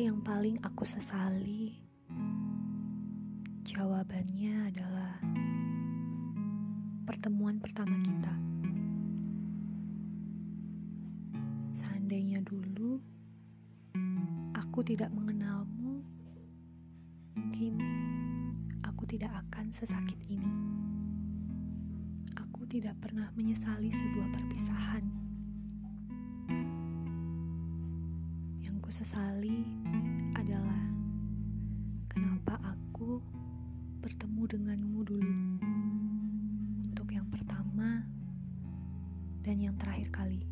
yang paling aku sesali? Jawabannya adalah pertemuan pertama kita. Seandainya dulu aku tidak mengenalmu, mungkin aku tidak akan sesakit ini. Aku tidak pernah menyesali sebuah perpisahan. Yang ku sesali adalah kenapa aku bertemu denganmu dulu untuk yang pertama dan yang terakhir kali.